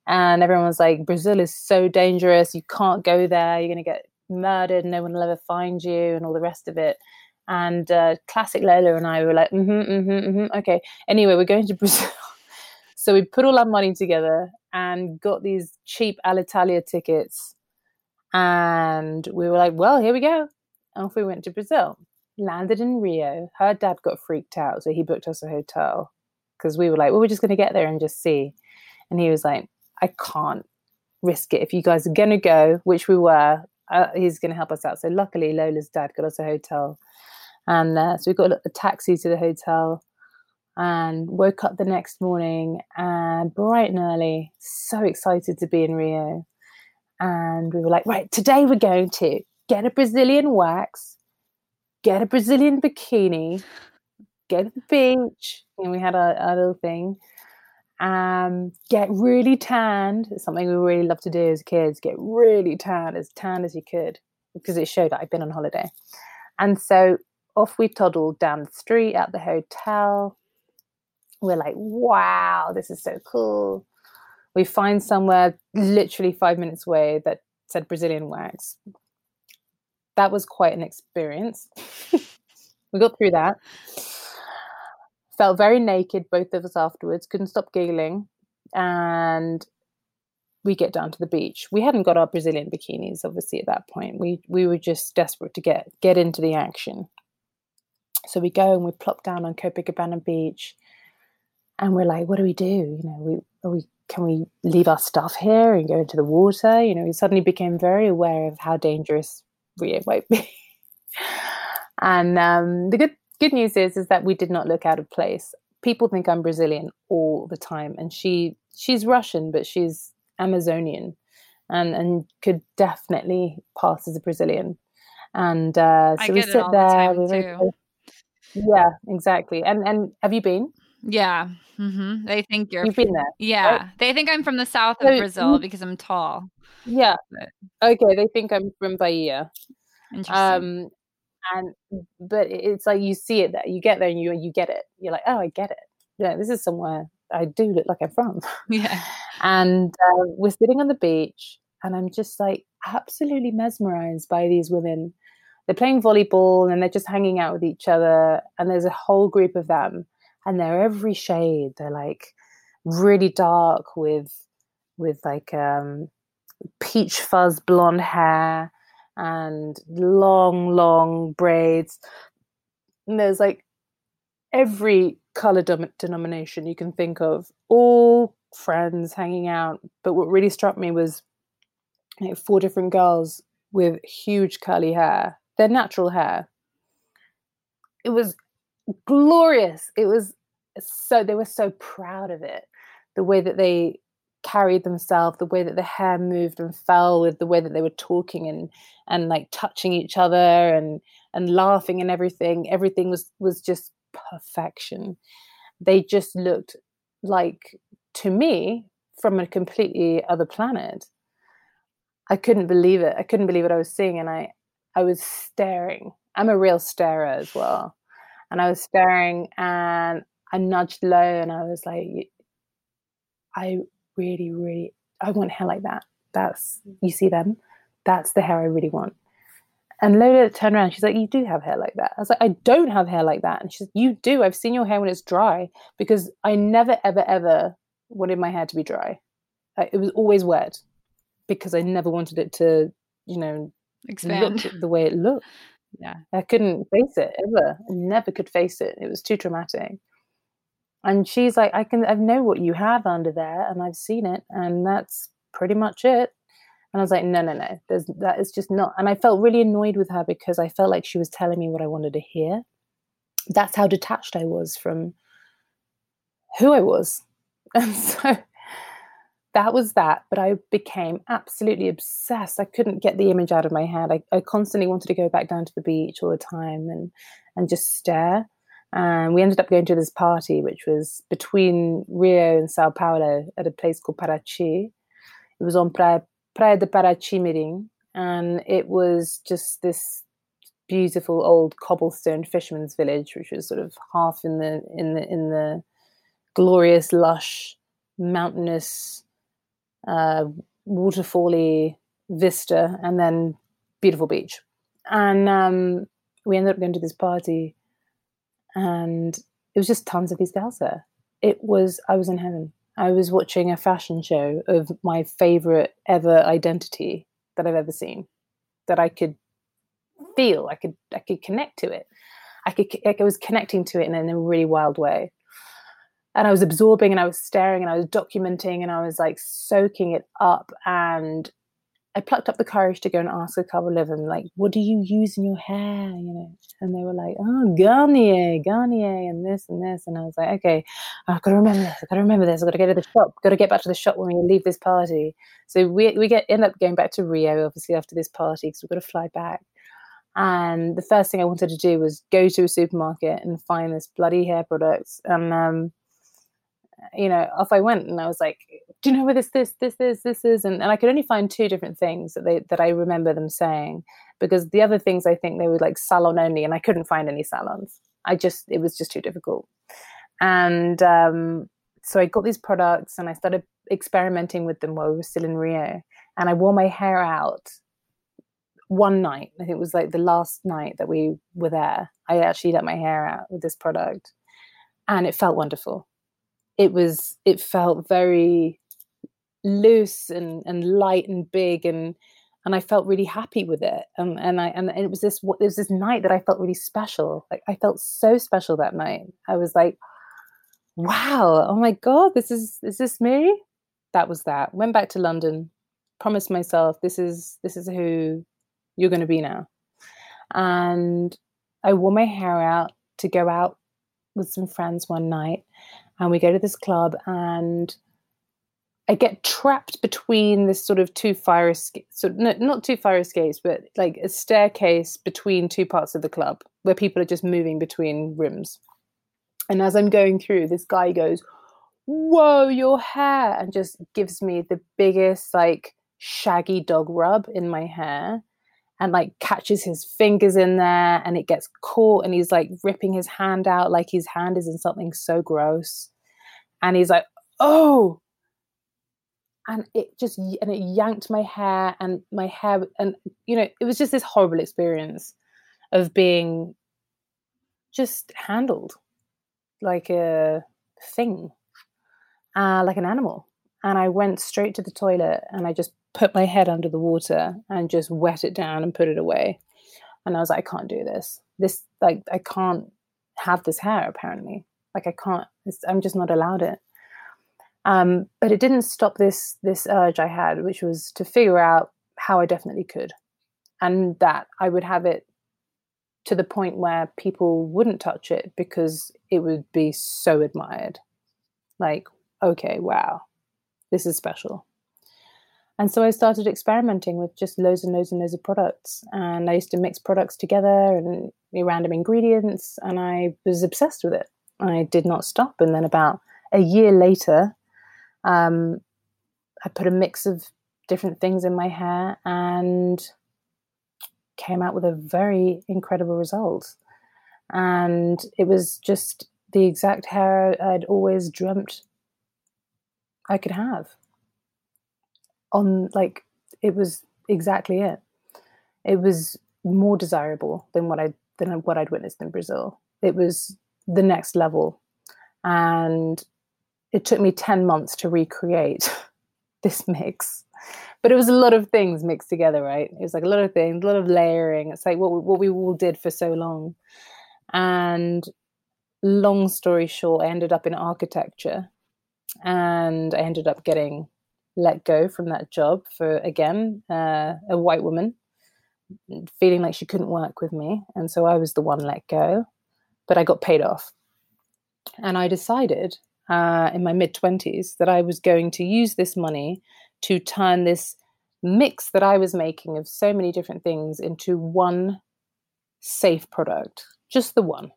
and everyone was like, Brazil is so dangerous. You can't go there. You're going to get murdered. No one will ever find you, and all the rest of it. And uh, classic Lola and I were like, mm-hmm, mm-hmm, mm-hmm. okay. Anyway, we're going to Brazil. so we put all our money together and got these cheap Alitalia tickets. And we were like, well, here we go. And off we went to Brazil. Landed in Rio. Her dad got freaked out, so he booked us a hotel because we were like, well, we're just going to get there and just see. And he was like, I can't risk it. If you guys are going to go, which we were, uh, he's going to help us out. So luckily, Lola's dad got us a hotel. And uh, so we got a taxi to the hotel and woke up the next morning and bright and early, so excited to be in Rio. And we were like, right, today we're going to get a Brazilian wax, get a Brazilian bikini, get to the beach. And we had our, our little thing um, get really tanned. It's something we really love to do as kids. Get really tanned, as tanned as you could, because it showed that I'd been on holiday. And so off we toddled down the street at the hotel. We're like, wow, this is so cool. We find somewhere literally five minutes away that said Brazilian wax. That was quite an experience. we got through that felt very naked, both of us afterwards, couldn't stop giggling. And we get down to the beach. We hadn't got our Brazilian bikinis, obviously, at that point. We we were just desperate to get get into the action. So we go and we plop down on Copacabana Beach, and we're like, "What do we do? You know, we we can we leave our stuff here and go into the water? You know, we suddenly became very aware of how dangerous Rio might be. and um, the good good news is is that we did not look out of place. People think I'm Brazilian all the time, and she she's Russian, but she's Amazonian, and and could definitely pass as a Brazilian. And uh, so we sit there. The yeah, exactly. And and have you been? Yeah. hmm They think you're. You've been there. Yeah. They think I'm from the south of So Brazil because I'm tall. Yeah. But- Okay, they think I'm from Bahia. Interesting. Um, and but it's like you see it there. You get there and you you get it. You're like, oh, I get it. Yeah, this is somewhere I do look like I'm from. yeah. and uh, we're sitting on the beach and i'm just like absolutely mesmerized by these women they're playing volleyball and they're just hanging out with each other and there's a whole group of them and they're every shade they're like really dark with with like um peach fuzz blonde hair and long long braids. And there's like every color denomination you can think of. All friends hanging out. But what really struck me was like four different girls with huge curly hair their natural hair. It was glorious. It was so they were so proud of it. The way that they carried themselves the way that the hair moved and fell with the way that they were talking and and like touching each other and and laughing and everything everything was was just perfection. They just looked like to me from a completely other planet. I couldn't believe it. I couldn't believe what i was seeing and i i was staring. I'm a real starer as well. And i was staring and i nudged low and i was like i really really i want hair like that that's mm. you see them that's the hair i really want and Lola turned around. She's like, "You do have hair like that." I was like, "I don't have hair like that." And she's, "You do. I've seen your hair when it's dry because I never, ever, ever wanted my hair to be dry. I, it was always wet because I never wanted it to, you know, Expand. look the way it looked. Yeah. I couldn't face it ever. I never could face it. It was too traumatic. And she's like, "I can. I know what you have under there, and I've seen it, and that's pretty much it." And I was like, no, no, no, there's, that is just not. And I felt really annoyed with her because I felt like she was telling me what I wanted to hear. That's how detached I was from who I was. And so that was that. But I became absolutely obsessed. I couldn't get the image out of my head. I, I constantly wanted to go back down to the beach all the time and, and just stare. And we ended up going to this party, which was between Rio and Sao Paulo at a place called Paraty. It was on Praia Praia de Paraty-Mirim, and it was just this beautiful old cobblestone fisherman's village, which was sort of half in the in the in the glorious, lush, mountainous, uh, waterfally vista, and then beautiful beach. And um, we ended up going to this party, and it was just tons of these girls there. It was I was in heaven. I was watching a fashion show of my favorite ever identity that I've ever seen. That I could feel, I could, I could connect to it. I could, I was connecting to it in, in a really wild way. And I was absorbing, and I was staring, and I was documenting, and I was like soaking it up. And I plucked up the courage to go and ask a couple of them, like, "What do you use in your hair?" You know, and they were like, "Oh, Garnier, Garnier, and this and this." And I was like, "Okay, I've got to remember this. I've got to remember this. I've got to go to the shop. I've Got to get back to the shop when we leave this party." So we we get end up going back to Rio, obviously after this party, because we've got to fly back. And the first thing I wanted to do was go to a supermarket and find this bloody hair product. And um, you know, off I went, and I was like, "Do you know where this, this, this, this, this is?" And, and I could only find two different things that they that I remember them saying, because the other things I think they were like salon only, and I couldn't find any salons. I just it was just too difficult. And um, so I got these products, and I started experimenting with them while we were still in Rio. And I wore my hair out one night. I think it was like the last night that we were there. I actually let my hair out with this product, and it felt wonderful it was it felt very loose and and light and big and and I felt really happy with it. Um, and I and it was this it was this night that I felt really special. Like I felt so special that night. I was like wow oh my god this is is this me? That was that. Went back to London. Promised myself this is this is who you're going to be now. And I wore my hair out to go out with some friends one night and we go to this club and I get trapped between this sort of two fire escapes, so no, not two fire escapes, but like a staircase between two parts of the club where people are just moving between rooms. And as I'm going through, this guy goes, Whoa, your hair, and just gives me the biggest, like, shaggy dog rub in my hair and like catches his fingers in there and it gets caught and he's like ripping his hand out like his hand is in something so gross. And he's like oh! And it just and it yanked my hair and my hair and you know it was just this horrible experience of being just handled like a thing uh, like an animal. And i went straight to the toilet and i just put my head under the water and just wet it down and put it away. And i was like i can't do this. This like i can't have this hair apparently. Like i can't i'm just not allowed it. Um, but it didn't stop this this urge I had, which was to figure out how I definitely could, and that I would have it to the point where people wouldn't touch it because it would be so admired. Like, okay, wow, this is special. And so I started experimenting with just loads and loads and loads of products. And I used to mix products together and random ingredients, and I was obsessed with it. I did not stop. And then about a year later, um, I put a mix of different things in my hair and came out with a very incredible result. And it was just the exact hair I'd always dreamt I could have. On like it was exactly it. It was more desirable than what I than what I'd witnessed in Brazil. It was the next level, and it took me 10 months to recreate this mix. But it was a lot of things mixed together right? It was like a lot of things a lot of layering. It's like what, what we all did for so long. And long story short i ended up in architecture. And i ended up getting let go from that job for again uh, a white woman feeling like she couldn't work with me and so i was the one let go but i got paid off and i decided uh, in my mid 20s that I was going to use this money to turn this mix that I was making of so many different things into one safe product, just the one.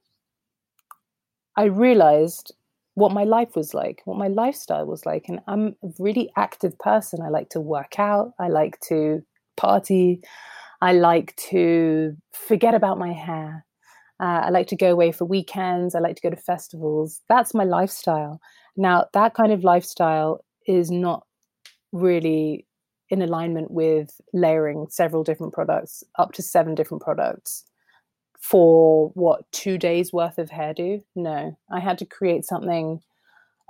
I realized what my life was like, what my lifestyle was like. And I'm a really active person. I like to work out, I like to party, I like to forget about my hair. Uh, I like to go away for weekends. I like to go to festivals. That's my lifestyle. Now, that kind of lifestyle is not really in alignment with layering several different products, up to seven different products for what, two days worth of hairdo? No, I had to create something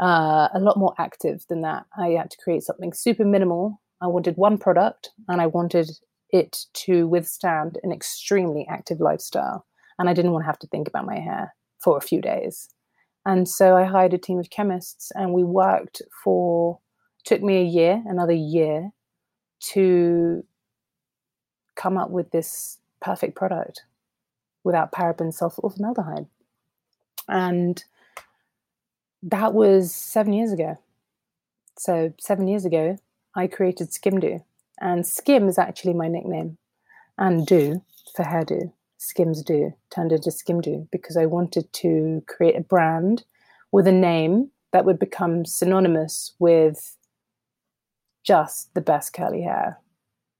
uh, a lot more active than that. I had to create something super minimal. I wanted one product and I wanted it to withstand an extremely active lifestyle and I didn't want to have to think about my hair for a few days. And so I hired a team of chemists and we worked for, took me a year, another year to come up with this perfect product without paraben, formaldehyde. And that was seven years ago. So, seven years ago, I created Skimdo. And Skim is actually my nickname, and Do for hairdo. Skims Do turned into Skimdo because I wanted to create a brand with a name that would become synonymous with just the best curly hair,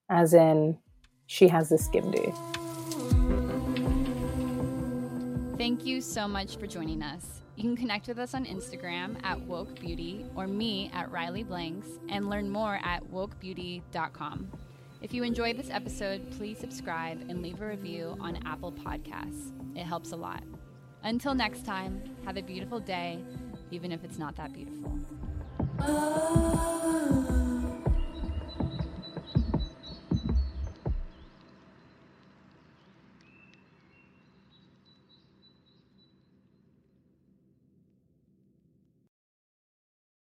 as in she has the Skimdo. Thank you so much for joining us. You can connect with us on Instagram at Woke Beauty or me at Riley Blanks and learn more at wokebeauty.com. If you enjoyed this episode, please subscribe and leave a review on Apple Podcasts. It helps a lot. Until next time, have a beautiful day, even if it's not that beautiful. Oh.